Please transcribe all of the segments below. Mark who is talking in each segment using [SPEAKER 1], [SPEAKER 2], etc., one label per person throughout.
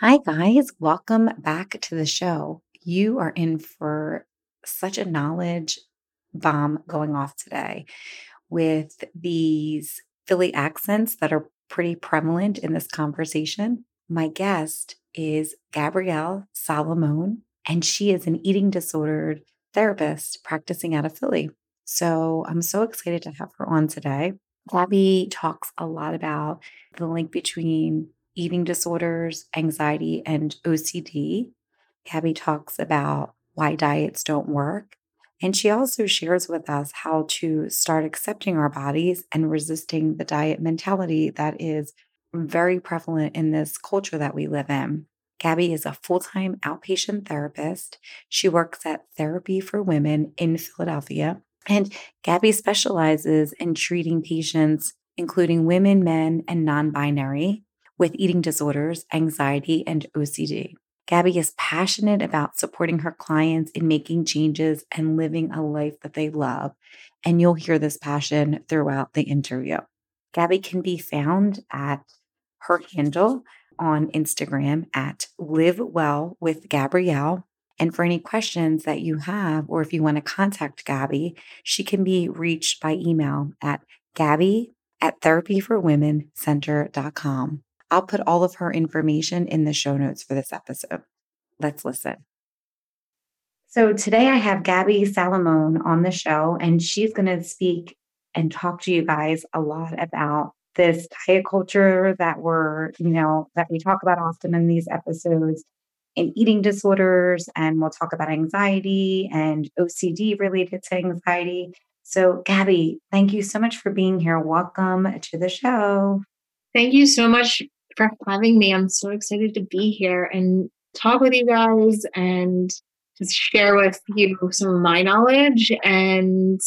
[SPEAKER 1] Hi, guys. Welcome back to the show. You are in for such a knowledge bomb going off today with these Philly accents that are pretty prevalent in this conversation. My guest is Gabrielle Salamone, and she is an eating disordered therapist practicing out of Philly. So I'm so excited to have her on today. Gabby talks a lot about the link between eating disorders, anxiety, and OCD. Gabby talks about why diets don't work. And she also shares with us how to start accepting our bodies and resisting the diet mentality that is very prevalent in this culture that we live in. Gabby is a full time outpatient therapist. She works at Therapy for Women in Philadelphia. And Gabby specializes in treating patients, including women, men, and non binary, with eating disorders, anxiety, and OCD. Gabby is passionate about supporting her clients in making changes and living a life that they love. And you'll hear this passion throughout the interview. Gabby can be found at her handle on Instagram at Live Well with Gabrielle. And for any questions that you have, or if you want to contact Gabby, she can be reached by email at Gabby at therapyforwomencenter.com. I'll put all of her information in the show notes for this episode. Let's listen. So today I have Gabby Salamone on the show, and she's going to speak and talk to you guys a lot about this diet culture that we're, you know, that we talk about often in these episodes in eating disorders, and we'll talk about anxiety and OCD related to anxiety. So, Gabby, thank you so much for being here. Welcome to the show.
[SPEAKER 2] Thank you so much for having me. I'm so excited to be here and talk with you guys and just share with you some of my knowledge and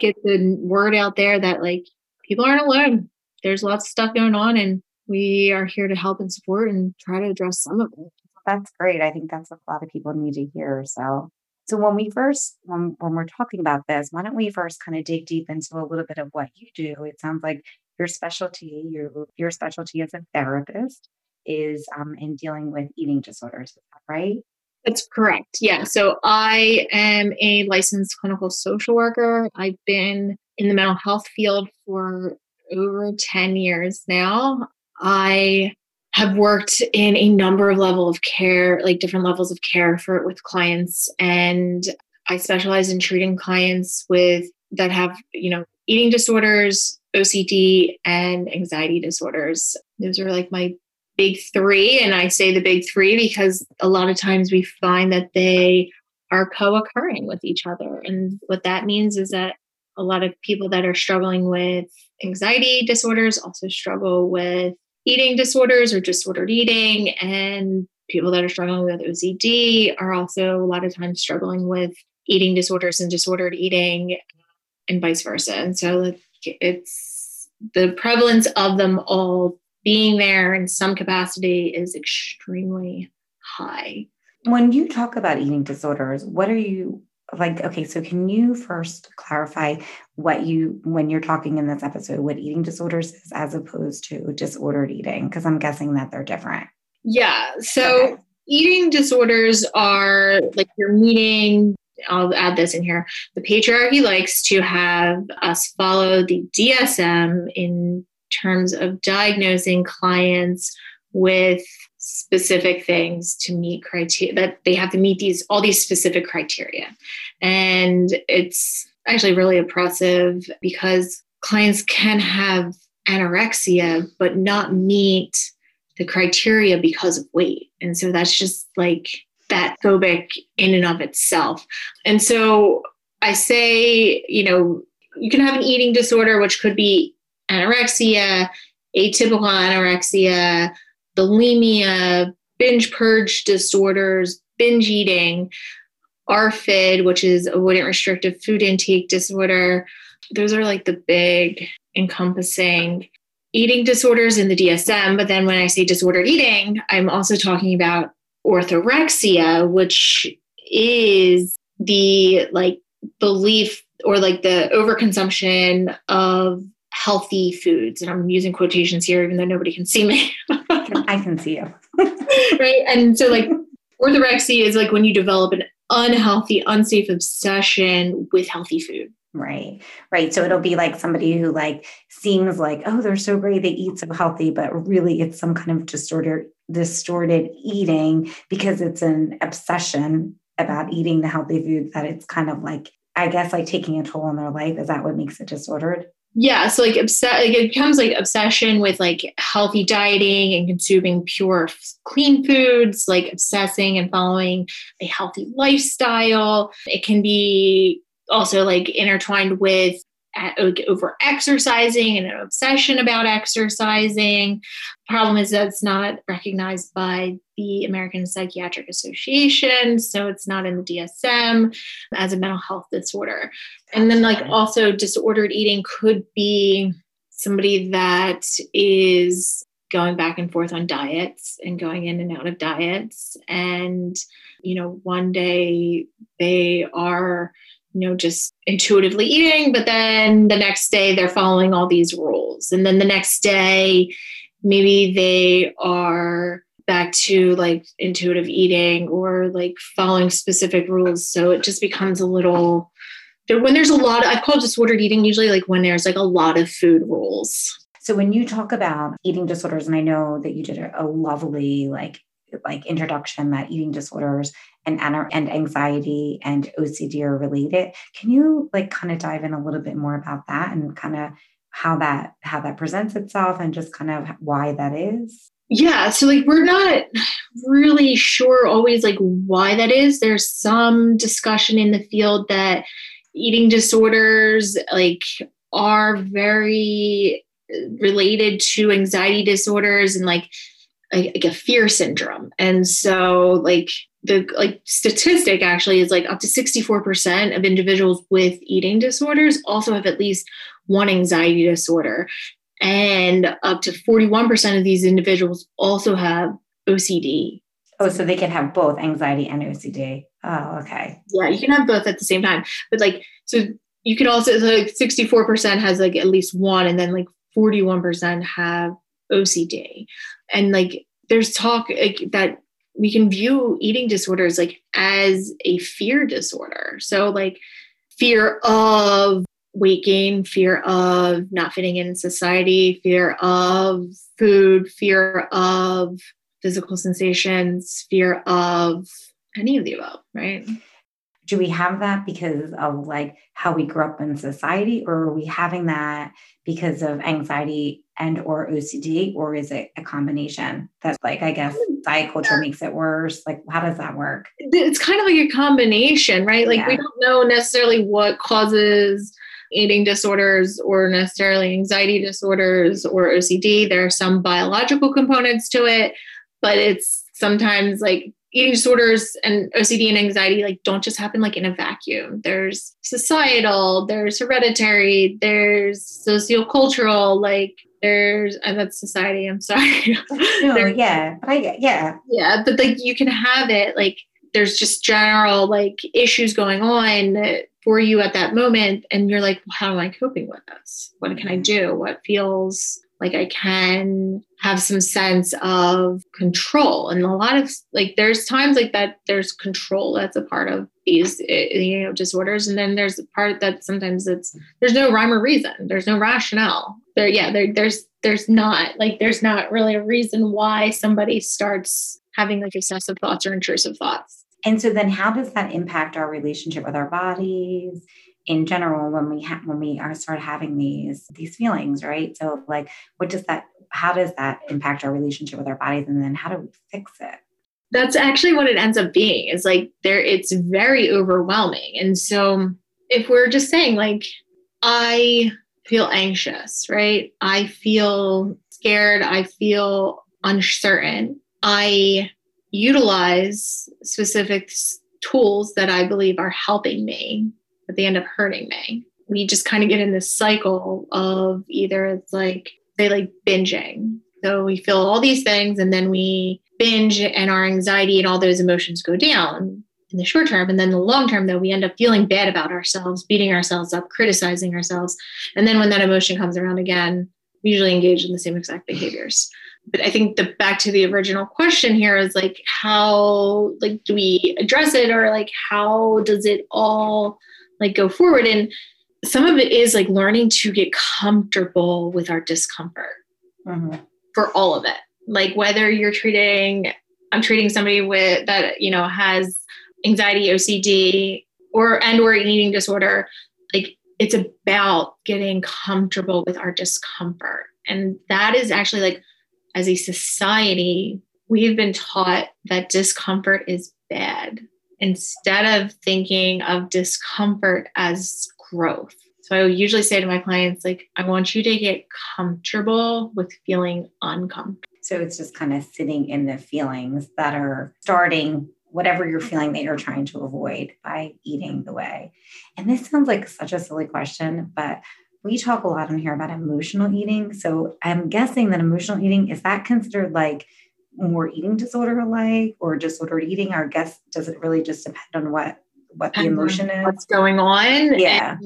[SPEAKER 2] get the word out there that like people aren't alone. There's lots of stuff going on and we are here to help and support and try to address some of it.
[SPEAKER 1] That's great. I think that's what a lot of people need to hear. So so when we first when when we're talking about this, why don't we first kind of dig deep into a little bit of what you do? It sounds like your specialty, your your specialty as a therapist is um, in dealing with eating disorders. Right?
[SPEAKER 2] That's correct. Yeah. So I am a licensed clinical social worker. I've been in the mental health field for over 10 years now. I have worked in a number of level of care, like different levels of care for with clients and I specialize in treating clients with that have, you know, eating disorders, OCD, and anxiety disorders. Those are like my big three. And I say the big three because a lot of times we find that they are co occurring with each other. And what that means is that a lot of people that are struggling with anxiety disorders also struggle with eating disorders or disordered eating. And people that are struggling with OCD are also a lot of times struggling with eating disorders and disordered eating and vice versa. And so it's the prevalence of them all being there in some capacity is extremely high.
[SPEAKER 1] When you talk about eating disorders, what are you like? Okay, so can you first clarify what you, when you're talking in this episode, what eating disorders is as opposed to disordered eating? Because I'm guessing that they're different.
[SPEAKER 2] Yeah. So okay. eating disorders are like you're meeting I'll add this in here. The patriarchy likes to have us follow the DSM in terms of diagnosing clients with specific things to meet criteria that they have to meet these all these specific criteria. And it's actually really oppressive because clients can have anorexia but not meet the criteria because of weight. And so that's just like that phobic in and of itself. And so I say, you know, you can have an eating disorder, which could be anorexia, atypical anorexia, bulimia, binge purge disorders, binge eating, ARFID, which is avoidant restrictive food intake disorder. Those are like the big encompassing eating disorders in the DSM. But then when I say disordered eating, I'm also talking about orthorexia, which is the like belief or like the overconsumption of healthy foods. And I'm using quotations here, even though nobody can see me.
[SPEAKER 1] I can see you.
[SPEAKER 2] right. And so like orthorexia is like when you develop an unhealthy, unsafe obsession with healthy food.
[SPEAKER 1] Right. Right. So it'll be like somebody who like seems like, oh, they're so great, they eat so healthy, but really it's some kind of distorted distorted eating because it's an obsession about eating the healthy food that it's kind of like, I guess like taking a toll on their life. Is that what makes it disordered?
[SPEAKER 2] yeah so like obsess like it becomes like obsession with like healthy dieting and consuming pure clean foods like obsessing and following a healthy lifestyle it can be also like intertwined with over exercising and an obsession about exercising. Problem is that it's not recognized by the American Psychiatric Association, so it's not in the DSM as a mental health disorder. And then, like, also disordered eating could be somebody that is going back and forth on diets and going in and out of diets. And, you know, one day they are you know, just intuitively eating, but then the next day they're following all these rules. And then the next day, maybe they are back to like intuitive eating or like following specific rules. So it just becomes a little when there's a lot of, I call disordered eating usually like when there's like a lot of food rules.
[SPEAKER 1] So when you talk about eating disorders, and I know that you did a, a lovely like like introduction that eating disorders and and anxiety and OCD are related. Can you like kind of dive in a little bit more about that and kind of how that how that presents itself and just kind of why that is?
[SPEAKER 2] Yeah, so like we're not really sure always like why that is. There's some discussion in the field that eating disorders like are very related to anxiety disorders and like like a fear syndrome. And so like the like statistic actually is like up to 64% of individuals with eating disorders also have at least one anxiety disorder. And up to 41% of these individuals also have OCD.
[SPEAKER 1] Oh, so they can have both anxiety and OCD. Oh, okay.
[SPEAKER 2] Yeah, you can have both at the same time. But like, so you can also, like 64% has like at least one, and then like 41% have OCD. And like, there's talk like, that we can view eating disorders like as a fear disorder. So like fear of weight gain, fear of not fitting in society, fear of food, fear of physical sensations, fear of any of the above, right?
[SPEAKER 1] Do we have that because of like how we grew up in society, or are we having that because of anxiety and or OCD, or is it a combination? That's like I guess mm. diet culture makes it worse. Like how does that work?
[SPEAKER 2] It's kind of like a combination, right? Like yeah. we don't know necessarily what causes eating disorders or necessarily anxiety disorders or OCD. There are some biological components to it, but it's sometimes like eating disorders and OCD and anxiety like don't just happen like in a vacuum. There's societal, there's hereditary, there's sociocultural, like there's and that's society. I'm sorry.
[SPEAKER 1] no, yeah, I, yeah,
[SPEAKER 2] yeah, but like you can have it like there's just general like issues going on for you at that moment, and you're like, well, how am I coping with this? What can I mm-hmm. do? What feels like I can have some sense of control. And a lot of like, there's times like that, there's control that's a part of these, eh, you know, disorders. And then there's a part that sometimes it's, there's no rhyme or reason, there's no rationale. There, yeah, there, there's, there's not like, there's not really a reason why somebody starts having like excessive thoughts or intrusive thoughts.
[SPEAKER 1] And so then how does that impact our relationship with our bodies? In general when we ha- when we are start having these these feelings right? So like what does that how does that impact our relationship with our bodies? And then how do we fix it?
[SPEAKER 2] That's actually what it ends up being is like there it's very overwhelming. And so if we're just saying like i feel anxious right? I feel scared. I feel uncertain. I utilize specific tools that i believe are helping me but they end up hurting me. We just kind of get in this cycle of either it's like they like binging. So we feel all these things and then we binge and our anxiety and all those emotions go down in the short term. And then the long term, though, we end up feeling bad about ourselves, beating ourselves up, criticizing ourselves. And then when that emotion comes around again, we usually engage in the same exact behaviors. but I think the back to the original question here is like how like do we address it or like how does it all like go forward. And some of it is like learning to get comfortable with our discomfort mm-hmm. for all of it. Like whether you're treating i'm treating somebody with that you know has anxiety ocd or and or an eating disorder like it's about getting comfortable with our discomfort. And that is actually like as a society, we've been taught that discomfort is bad instead of thinking of discomfort as growth. So I usually say to my clients, like, I want you to get comfortable with feeling uncomfortable.
[SPEAKER 1] So it's just kind of sitting in the feelings that are starting whatever you're feeling that you're trying to avoid by eating the way. And this sounds like such a silly question, but we talk a lot in here about emotional eating. So I'm guessing that emotional eating is that considered like more eating disorder like or disordered eating? Or guess does it really just depend on what what the emotion is?
[SPEAKER 2] What's going on?
[SPEAKER 1] Yeah.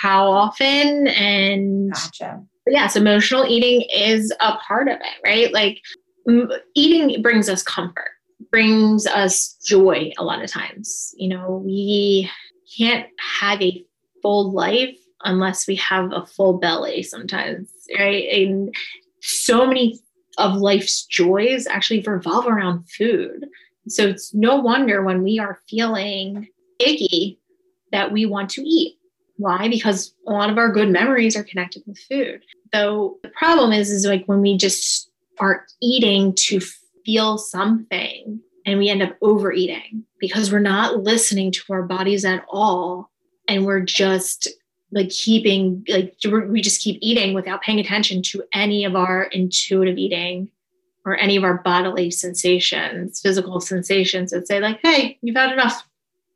[SPEAKER 2] how often and
[SPEAKER 1] gotcha.
[SPEAKER 2] Yes, emotional eating is a part of it, right? Like m- eating brings us comfort, brings us joy a lot of times. You know, we can't have a full life unless we have a full belly sometimes, right? And so many of life's joys actually revolve around food. So it's no wonder when we are feeling icky that we want to eat. Why? Because a lot of our good memories are connected with food. Though the problem is, is like when we just are eating to feel something and we end up overeating because we're not listening to our bodies at all and we're just like keeping like we just keep eating without paying attention to any of our intuitive eating or any of our bodily sensations physical sensations that say like hey you've had enough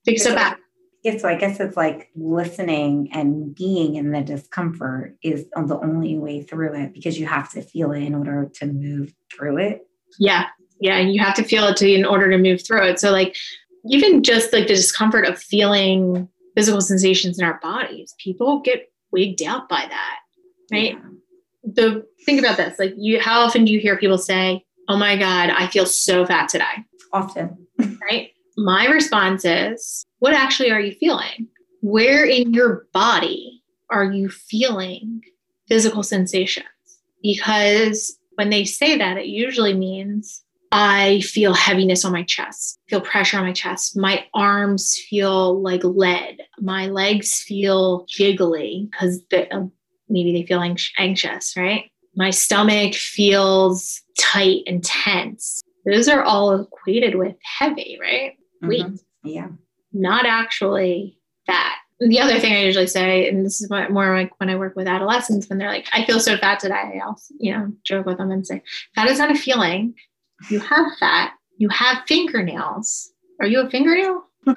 [SPEAKER 2] take a step back
[SPEAKER 1] yeah, so I guess it's like listening and being in the discomfort is the only way through it because you have to feel it in order to move through it.
[SPEAKER 2] Yeah. Yeah. And you have to feel it to in order to move through it. So like even just like the discomfort of feeling physical sensations in our bodies. People get wigged out by that, right? Yeah. The think about this, like you, how often do you hear people say, "Oh my God, I feel so fat today"?
[SPEAKER 1] Often,
[SPEAKER 2] right? My response is, "What actually are you feeling? Where in your body are you feeling physical sensations?" Because when they say that, it usually means I feel heaviness on my chest, feel pressure on my chest. My arms feel like lead. My legs feel jiggly because uh, maybe they feel anxious, right? My stomach feels tight and tense. Those are all equated with heavy, right?
[SPEAKER 1] Mm-hmm. Weight. Yeah.
[SPEAKER 2] Not actually fat. The other thing I usually say, and this is more like when I work with adolescents, when they're like, I feel so fat today, I'll, you know, joke with them and say, fat is not a feeling you have fat, you have fingernails. Are you a fingernail?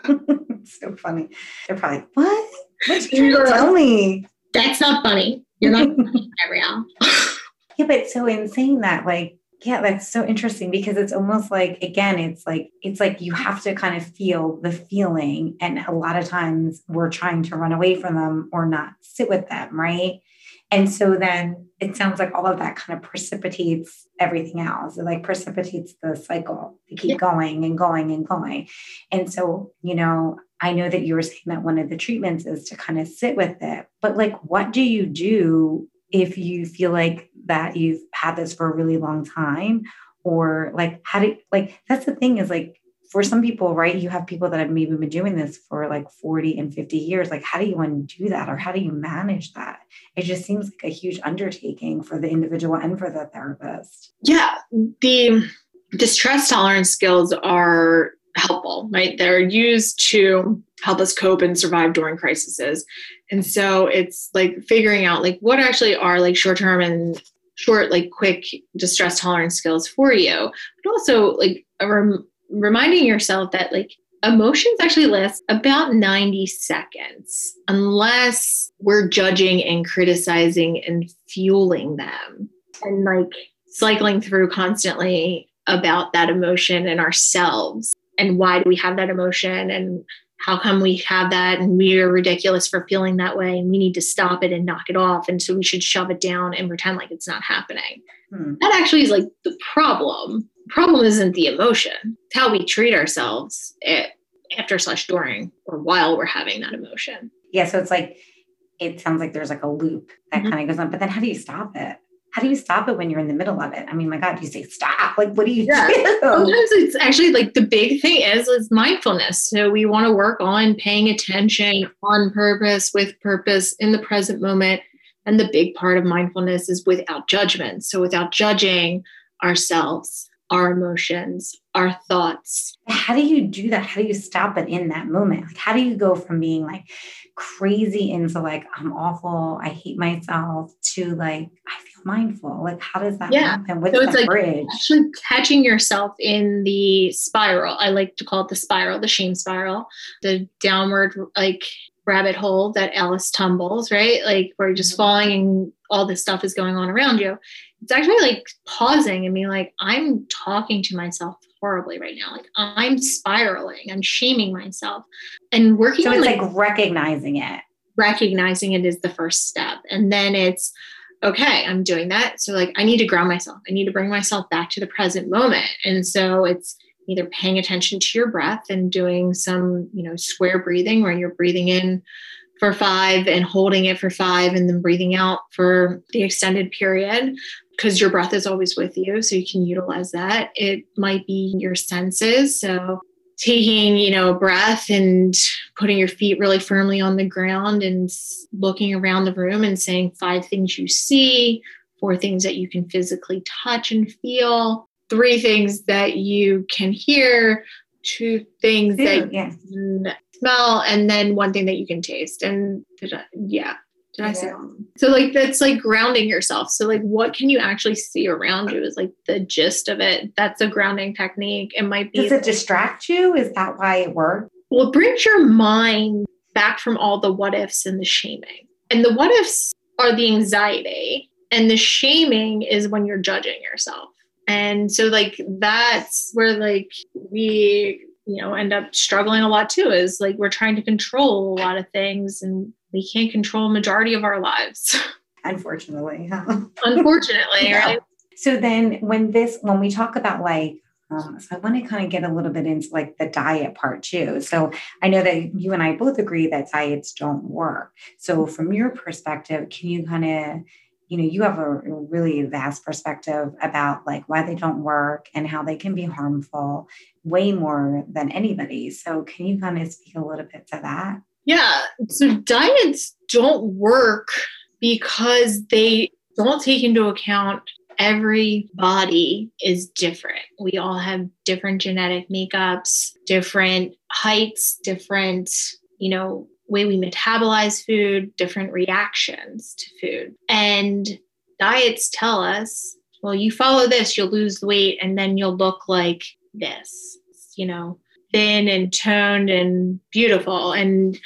[SPEAKER 1] so funny. They're probably, what? What you tell me?
[SPEAKER 2] That's not funny. You're not funny, Gabrielle.
[SPEAKER 1] yeah, but so in saying that, like, yeah, that's so interesting because it's almost like again, it's like it's like you have to kind of feel the feeling. And a lot of times we're trying to run away from them or not sit with them, right? And so then it sounds like all of that kind of precipitates everything else. It like precipitates the cycle to keep yeah. going and going and going. And so, you know, I know that you were saying that one of the treatments is to kind of sit with it, but like, what do you do if you feel like that you've had this for a really long time? Or like, how do like, that's the thing is like, for some people, right, you have people that have maybe been doing this for like 40 and 50 years. Like, how do you undo that or how do you manage that? It just seems like a huge undertaking for the individual and for the therapist.
[SPEAKER 2] Yeah. The distress tolerance skills are helpful, right? They're used to help us cope and survive during crises. And so it's like figuring out like what actually are like short term and short, like quick distress tolerance skills for you, but also like a rem- reminding yourself that like emotions actually last about 90 seconds unless we're judging and criticizing and fueling them. And like cycling through constantly about that emotion and ourselves and why do we have that emotion and how come we have that and we are ridiculous for feeling that way and we need to stop it and knock it off and so we should shove it down and pretend like it's not happening. Hmm. that actually is like the problem problem isn't the emotion it's how we treat ourselves at, after slash during or while we're having that emotion
[SPEAKER 1] yeah so it's like it sounds like there's like a loop that mm-hmm. kind of goes on but then how do you stop it how do you stop it when you're in the middle of it? I mean, my God, you say stop. Like, what do you yeah. do?
[SPEAKER 2] Sometimes it's actually like the big thing is is mindfulness. So we want to work on paying attention on purpose, with purpose, in the present moment. And the big part of mindfulness is without judgment. So without judging ourselves, our emotions, our thoughts.
[SPEAKER 1] How do you do that? How do you stop it in that moment? Like, how do you go from being like crazy into like, I'm awful, I hate myself, to like, I feel mindful? Like, how does that yeah. happen? What's so it's like bridge?
[SPEAKER 2] actually catching yourself in the spiral. I like to call it the spiral, the shame spiral, the downward like rabbit hole that Alice tumbles, right? Like where you're just mm-hmm. falling and all this stuff is going on around you. It's actually like pausing and being like, I'm talking to myself horribly right now. Like I'm spiraling, I'm shaming myself and working
[SPEAKER 1] so on it's like, like recognizing it.
[SPEAKER 2] Recognizing it is the first step. And then it's okay, I'm doing that. So, like, I need to ground myself. I need to bring myself back to the present moment. And so, it's either paying attention to your breath and doing some, you know, square breathing where you're breathing in for five and holding it for five and then breathing out for the extended period because your breath is always with you. So, you can utilize that. It might be your senses. So, taking you know a breath and putting your feet really firmly on the ground and looking around the room and saying five things you see four things that you can physically touch and feel three things that you can hear two things that yeah. you smell and then one thing that you can taste and yeah did I say So like that's like grounding yourself. So like what can you actually see around you is like the gist of it. That's a grounding technique. It might be
[SPEAKER 1] Does it distract you? Is that why it works?
[SPEAKER 2] Well, it brings your mind back from all the what ifs and the shaming. And the what ifs are the anxiety. And the shaming is when you're judging yourself. And so like that's where like we you know end up struggling a lot too is like we're trying to control a lot of things and we can't control majority of our lives
[SPEAKER 1] unfortunately Huh?
[SPEAKER 2] unfortunately yeah. right
[SPEAKER 1] so then when this when we talk about like um, so I want to kind of get a little bit into like the diet part too. So I know that you and I both agree that diets don't work. So from your perspective, can you kind of, you know, you have a really vast perspective about like why they don't work and how they can be harmful way more than anybody. So can you kind of speak a little bit to that?
[SPEAKER 2] Yeah. So diets don't work because they don't take into account every body is different. We all have different genetic makeups, different heights, different, you know, way we metabolize food, different reactions to food. And diets tell us, well, you follow this, you'll lose weight and then you'll look like this, you know thin and toned and beautiful. And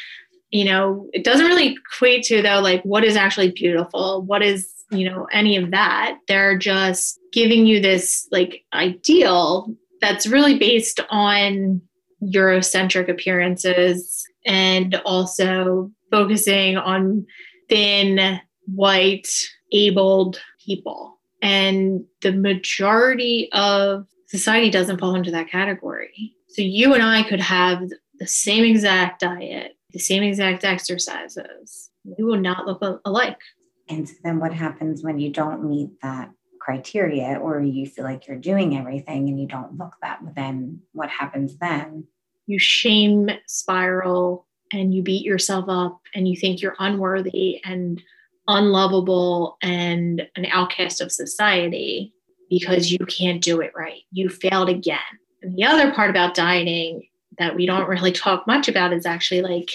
[SPEAKER 2] you know it doesn't really equate to though like what is actually beautiful? What is you know any of that? They're just giving you this like ideal that's really based on eurocentric appearances and also focusing on thin white abled people and the majority of society doesn't fall into that category so you and I could have the same exact diet, the same exact exercises. We will not look alike.
[SPEAKER 1] And so then what happens when you don't meet that criteria or you feel like you're doing everything and you don't look that then what happens then?
[SPEAKER 2] You shame spiral and you beat yourself up and you think you're unworthy and unlovable and an outcast of society because you can't do it right. You failed again. And the other part about dieting that we don't really talk much about is actually like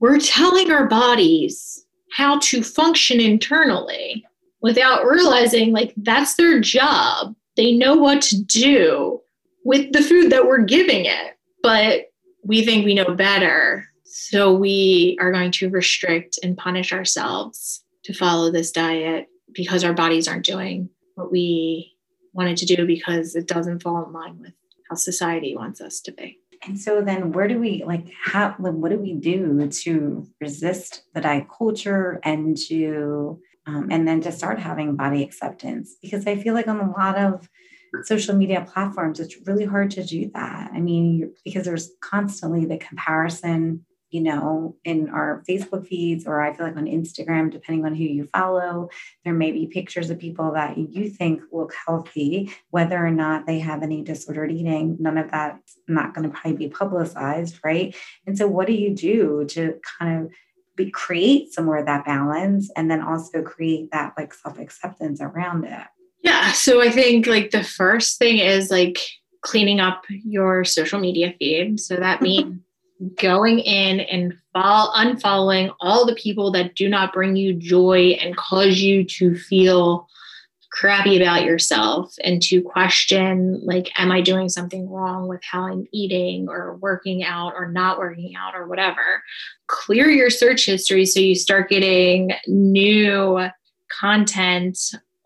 [SPEAKER 2] we're telling our bodies how to function internally without realizing like that's their job. They know what to do with the food that we're giving it, but we think we know better. So we are going to restrict and punish ourselves to follow this diet because our bodies aren't doing what we wanted to do because it doesn't fall in line with how society wants us to be.
[SPEAKER 1] And so then where do we like how what do we do to resist the diet culture and to um, and then to start having body acceptance? Because I feel like on a lot of social media platforms, it's really hard to do that. I mean, because there's constantly the comparison you know, in our Facebook feeds, or I feel like on Instagram, depending on who you follow, there may be pictures of people that you think look healthy, whether or not they have any disordered eating. None of that's not going to probably be publicized, right? And so, what do you do to kind of be, create some more of that balance and then also create that like self acceptance around it?
[SPEAKER 2] Yeah. So, I think like the first thing is like cleaning up your social media feed. So, that means going in and follow, unfollowing all the people that do not bring you joy and cause you to feel crappy about yourself and to question like am i doing something wrong with how i'm eating or working out or not working out or whatever clear your search history so you start getting new content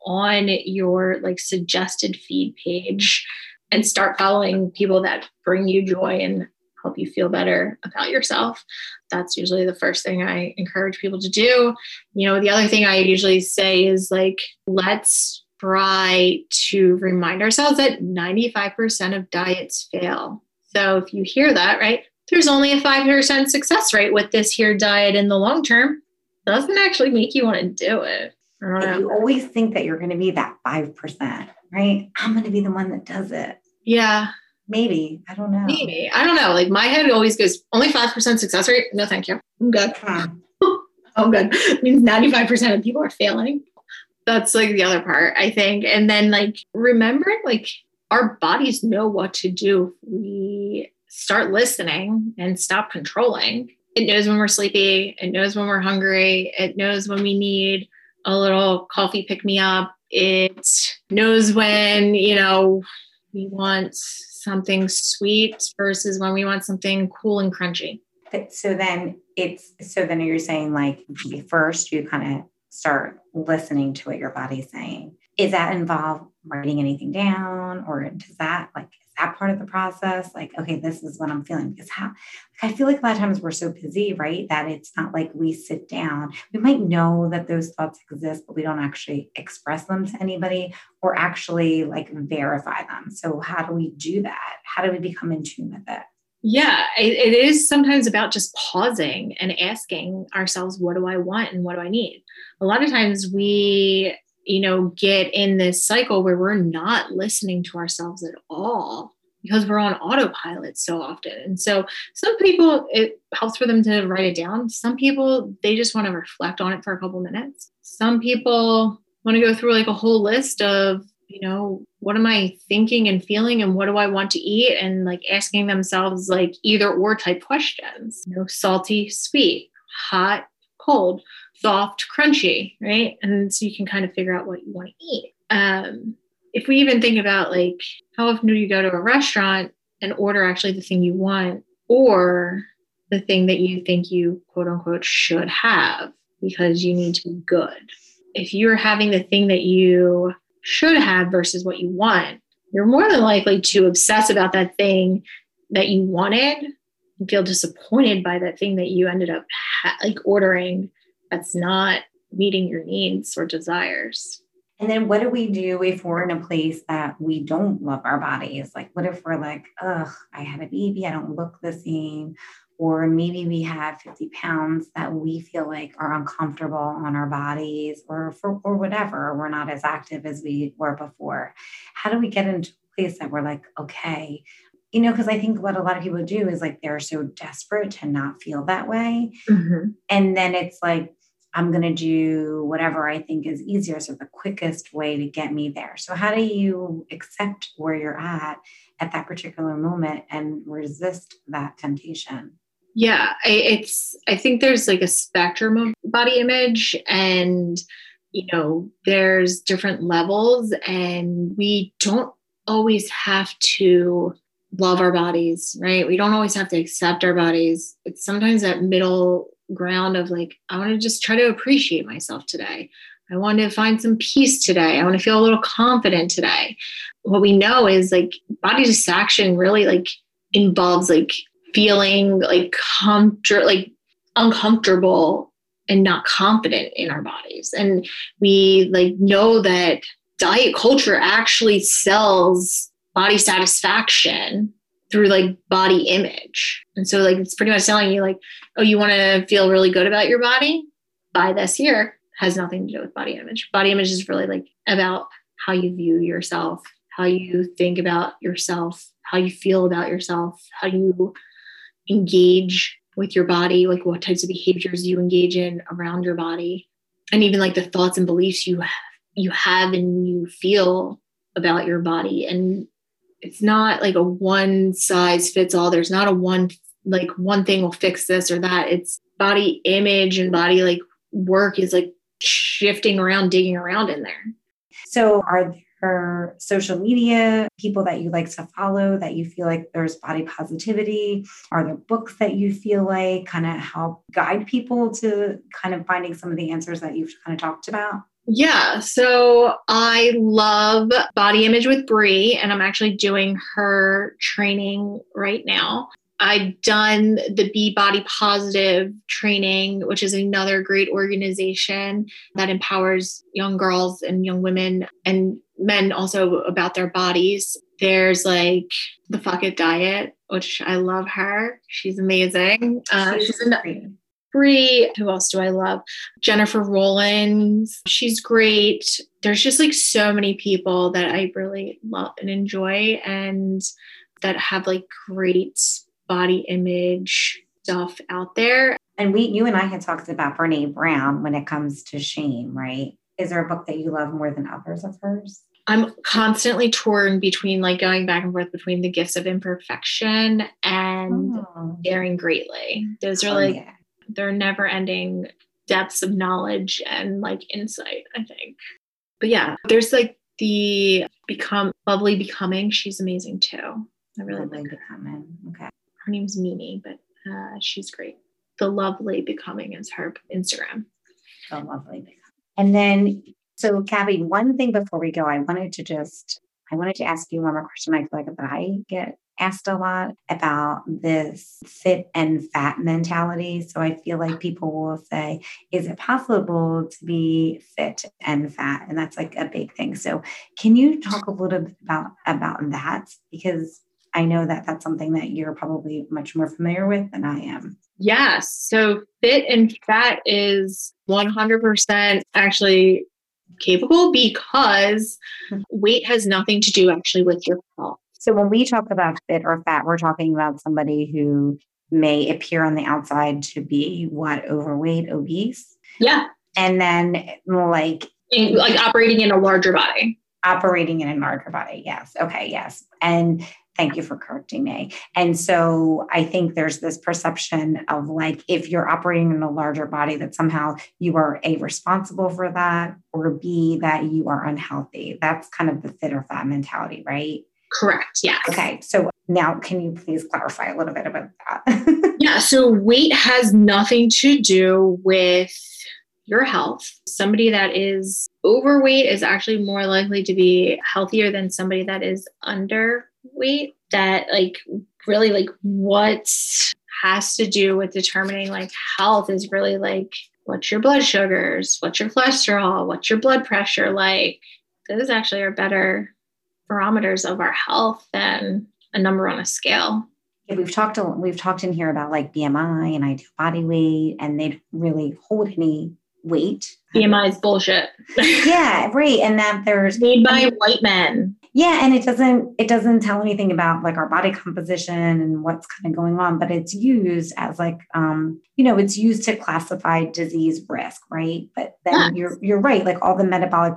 [SPEAKER 2] on your like suggested feed page and start following people that bring you joy and help you feel better about yourself. That's usually the first thing I encourage people to do. You know, the other thing I usually say is like, let's try to remind ourselves that 95% of diets fail. So if you hear that, right, there's only a 5% success rate with this here diet in the long term. Doesn't actually make you want to do it. Uh-huh.
[SPEAKER 1] You always think that you're going to be that 5%, right? I'm going to be the one that does it.
[SPEAKER 2] Yeah.
[SPEAKER 1] Maybe. I don't know.
[SPEAKER 2] Maybe. I don't know. Like my head always goes, only 5% success rate? No, thank you. I'm good. I'm good. It means 95% of people are failing. That's like the other part, I think. And then like remembering like our bodies know what to do. We start listening and stop controlling. It knows when we're sleepy. It knows when we're hungry. It knows when we need a little coffee pick me up. It knows when, you know, we want something sweet versus when we want something cool and crunchy.
[SPEAKER 1] So then it's so then you're saying like first you kind of start listening to what your body's saying. Is that involve writing anything down or does that like that part of the process? Like okay this is what i'm feeling because how like, i feel like a lot of times we're so busy right that it's not like we sit down. We might know that those thoughts exist but we don't actually express them to anybody or actually like verify them. So how do we do that? How do we become in tune with it?
[SPEAKER 2] Yeah, it, it is sometimes about just pausing and asking ourselves, what do I want and what do I need? A lot of times we you know, get in this cycle where we're not listening to ourselves at all because we're on autopilot so often. And so some people, it helps for them to write it down. Some people, they just want to reflect on it for a couple minutes. Some people want to go through like a whole list of, you know, what am I thinking and feeling and what do I want to eat? And like asking themselves like either or type questions, you know, salty, sweet, hot, cold soft, crunchy, right? And so you can kind of figure out what you want to eat. Um, if we even think about like how often do you go to a restaurant and order actually the thing you want or the thing that you think you quote unquote should have because you need to be good. If you're having the thing that you should have versus what you want, you're more than likely to obsess about that thing that you wanted and feel disappointed by that thing that you ended up ha- like ordering that's not meeting your needs or desires.
[SPEAKER 1] And then what do we do if we're in a place that we don't love our bodies? Like, what if we're like, ugh, I had a baby, I don't look the same. Or maybe we have 50 pounds that we feel like are uncomfortable on our bodies or for or whatever. We're not as active as we were before. How do we get into a place that we're like, okay, you know, because I think what a lot of people do is like they're so desperate to not feel that way. Mm-hmm. And then it's like, I'm going to do whatever I think is easiest or the quickest way to get me there. So, how do you accept where you're at at that particular moment and resist that temptation?
[SPEAKER 2] Yeah, it's, I think there's like a spectrum of body image and, you know, there's different levels, and we don't always have to love our bodies, right? We don't always have to accept our bodies. It's sometimes that middle ground of like, I want to just try to appreciate myself today. I want to find some peace today. I want to feel a little confident today. What we know is like body distraction really like involves like feeling like comfort like uncomfortable and not confident in our bodies and we like know that diet culture actually sells body satisfaction through like body image. And so like it's pretty much telling you like oh you want to feel really good about your body? Buy this here has nothing to do with body image. Body image is really like about how you view yourself how you think about yourself how you feel about yourself how you engage with your body, like what types of behaviors you engage in around your body, and even like the thoughts and beliefs you have, you have and you feel about your body. And it's not like a one size fits all. There's not a one like one thing will fix this or that. It's body image and body like work is like shifting around, digging around in there.
[SPEAKER 1] So are or social media, people that you like to follow that you feel like there's body positivity? Are there books that you feel like kind of help guide people to kind of finding some of the answers that you've kind of talked about?
[SPEAKER 2] Yeah, so I love Body Image with Brie, and I'm actually doing her training right now. I've done the Be Body Positive training, which is another great organization that empowers young girls and young women and men also about their bodies. There's like the Fuck It Diet, which I love her. She's amazing. Uh, she's in Who else do I love? Jennifer Rollins. She's great. There's just like so many people that I really love and enjoy and that have like great body image stuff out there.
[SPEAKER 1] And we, you and I had talked about Brene Brown when it comes to shame, right? Is there a book that you love more than others of hers?
[SPEAKER 2] I'm constantly torn between like going back and forth between the gifts of imperfection and oh. daring greatly. Those are oh, like yeah. They're never ending depths of knowledge and like insight, I think. But yeah, there's like the become lovely becoming. She's amazing too. I really lovely like becoming. Okay her name's Mimi, but uh, she's great. The Lovely Becoming is her Instagram.
[SPEAKER 1] The Lovely Becoming. And then, so Gabby, one thing before we go, I wanted to just, I wanted to ask you one more question. I feel like that I get asked a lot about this fit and fat mentality. So I feel like people will say, is it possible to be fit and fat? And that's like a big thing. So can you talk a little bit about about that? Because I know that that's something that you're probably much more familiar with than I am.
[SPEAKER 2] Yes. So fit and fat is 100% actually capable because mm-hmm. weight has nothing to do actually with your health.
[SPEAKER 1] So when we talk about fit or fat, we're talking about somebody who may appear on the outside to be what overweight, obese.
[SPEAKER 2] Yeah.
[SPEAKER 1] And then like
[SPEAKER 2] in, like operating in a larger body.
[SPEAKER 1] Operating in a larger body. Yes. Okay. Yes. And Thank you for correcting me. And so I think there's this perception of like, if you're operating in a larger body, that somehow you are A, responsible for that, or B, that you are unhealthy. That's kind of the fit or fat mentality, right?
[SPEAKER 2] Correct. Yeah.
[SPEAKER 1] Okay. So now, can you please clarify a little bit about that?
[SPEAKER 2] yeah. So weight has nothing to do with your health. Somebody that is overweight is actually more likely to be healthier than somebody that is underweight. that like really like what has to do with determining like health is really like what's your blood sugars, what's your cholesterol, what's your blood pressure like. Those actually are better barometers of our health than a number on a scale.
[SPEAKER 1] Yeah, we've talked we've talked in here about like BMI and ideal body weight, and they don't really hold any weight.
[SPEAKER 2] BMI is bullshit.
[SPEAKER 1] yeah, right. And that there's
[SPEAKER 2] made by white men.
[SPEAKER 1] Yeah, and it doesn't it doesn't tell anything about like our body composition and what's kind of going on, but it's used as like um, you know, it's used to classify disease risk, right? But then yes. you're you're right, like all the metabolic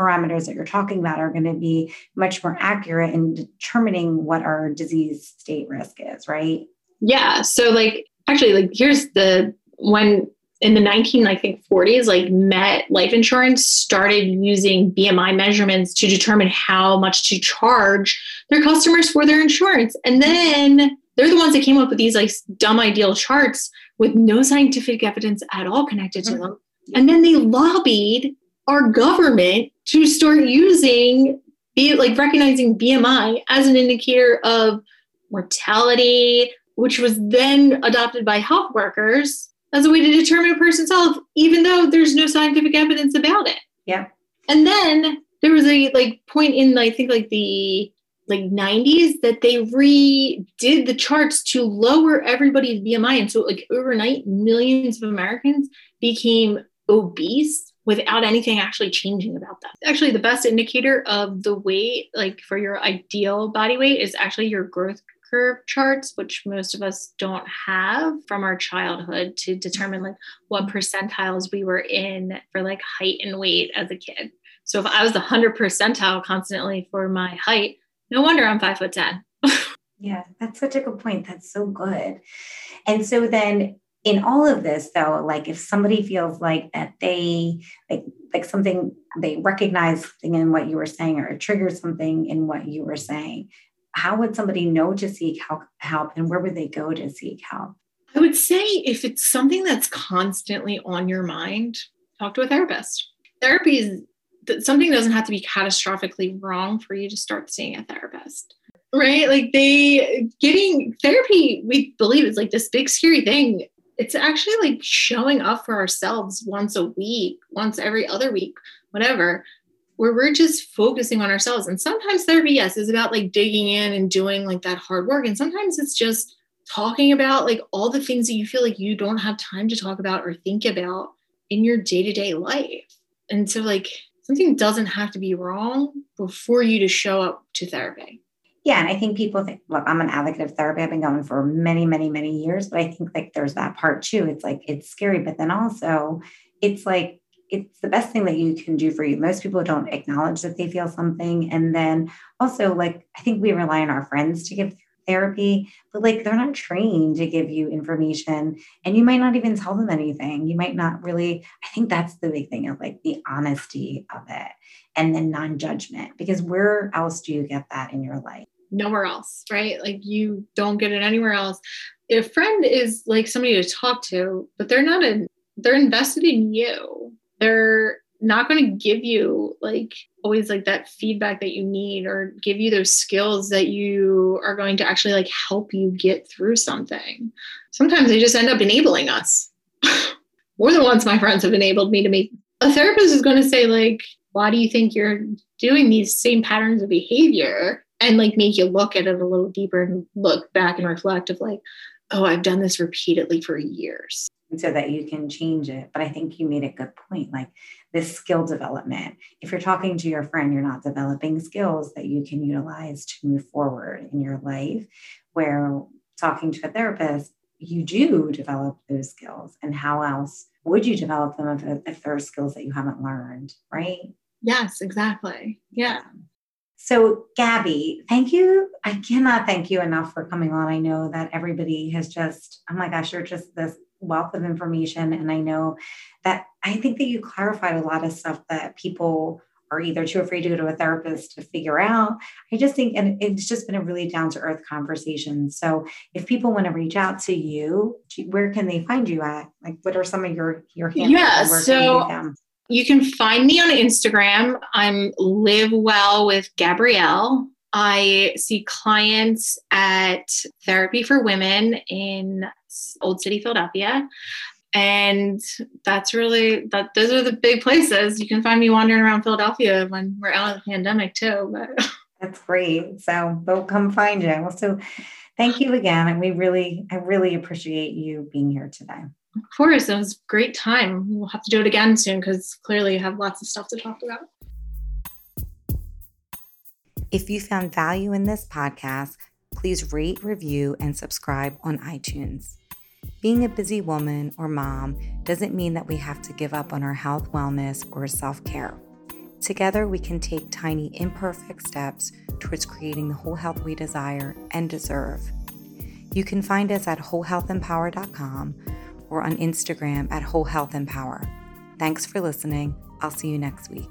[SPEAKER 1] parameters that you're talking about are going to be much more accurate in determining what our disease state risk is, right?
[SPEAKER 2] Yeah. So like actually like here's the when in the 19 I think 40s, like Met Life Insurance started using BMI measurements to determine how much to charge their customers for their insurance. And then they're the ones that came up with these like dumb ideal charts with no scientific evidence at all connected to mm-hmm. them. And then they lobbied our government to start using be like recognizing BMI as an indicator of mortality, which was then adopted by health workers as a way to determine a person's health, even though there's no scientific evidence about it.
[SPEAKER 1] Yeah.
[SPEAKER 2] And then there was a like point in I think like the like 90s that they redid the charts to lower everybody's BMI. And so like overnight, millions of Americans became obese without anything actually changing about that. Actually, the best indicator of the weight, like for your ideal body weight, is actually your growth curve charts, which most of us don't have from our childhood to determine like what percentiles we were in for like height and weight as a kid. So if I was the 100 percentile constantly for my height, no wonder I'm five foot 10.
[SPEAKER 1] yeah, that's such a good point. That's so good. And so then in all of this though, like if somebody feels like that they like like something they recognize something in what you were saying or it triggers something in what you were saying, how would somebody know to seek help, help and where would they go to seek help?
[SPEAKER 2] I would say if it's something that's constantly on your mind, talk to a therapist. Therapy is something doesn't have to be catastrophically wrong for you to start seeing a therapist right like they getting therapy we believe is like this big scary thing it's actually like showing up for ourselves once a week once every other week whatever where we're just focusing on ourselves. And sometimes therapy yes is about like digging in and doing like that hard work. And sometimes it's just talking about like all the things that you feel like you don't have time to talk about or think about in your day-to-day life. And so like something doesn't have to be wrong before you to show up to therapy.
[SPEAKER 1] Yeah, and I think people think, look, I'm an advocate of therapy. I've been going for many, many, many years, but I think like there's that part too. It's like it's scary, but then also it's like it's the best thing that you can do for you. Most people don't acknowledge that they feel something. And then also, like, I think we rely on our friends to give therapy, but like they're not trained to give you information and you might not even tell them anything. You might not really, I think that's the big thing of like the honesty of it and then non judgment, because where else do you get that in your life?
[SPEAKER 2] Nowhere else, right? Like you don't get it anywhere else. A friend is like somebody to talk to, but they're not a, they're invested in you. They're not going to give you like always like that feedback that you need or give you those skills that you are going to actually like help you get through something. Sometimes they just end up enabling us. More than once, my friends have enabled me to make a therapist is going to say, like, why do you think you're doing these same patterns of behavior? And like make you look at it a little deeper and look back and reflect of like, oh, I've done this repeatedly for years And
[SPEAKER 1] so that you can change it. But I think you made a good point like this skill development. If you're talking to your friend, you're not developing skills that you can utilize to move forward in your life. Where talking to a therapist, you do develop those skills. And how else would you develop them if, if there are skills that you haven't learned, right?
[SPEAKER 2] Yes, exactly. Yeah.
[SPEAKER 1] Um, So, Gabby, thank you. I cannot thank you enough for coming on. I know that everybody has just, oh my gosh, you're just this wealth of information. And I know that I think that you clarified a lot of stuff that people are either too afraid to go to a therapist to figure out. I just think, and it's just been a really down to earth conversation. So if people want to reach out to you, where can they find you at? Like, what are some of your your handles?
[SPEAKER 2] Yeah, so you can find me on Instagram. I'm live well with Gabrielle. I see clients at Therapy for Women in Old City, Philadelphia. And that's really that those are the big places. You can find me wandering around Philadelphia when we're out of the pandemic too. But
[SPEAKER 1] that's great. So they'll come find you. So thank you again. And we really, I really appreciate you being here today.
[SPEAKER 2] Of course, it was a great time. We'll have to do it again soon because clearly you have lots of stuff to talk about.
[SPEAKER 1] If you found value in this podcast, please rate, review, and subscribe on iTunes. Being a busy woman or mom doesn't mean that we have to give up on our health, wellness, or self care. Together, we can take tiny, imperfect steps towards creating the whole health we desire and deserve. You can find us at wholehealthempower.com or on Instagram at wholehealthempower. Thanks for listening. I'll see you next week.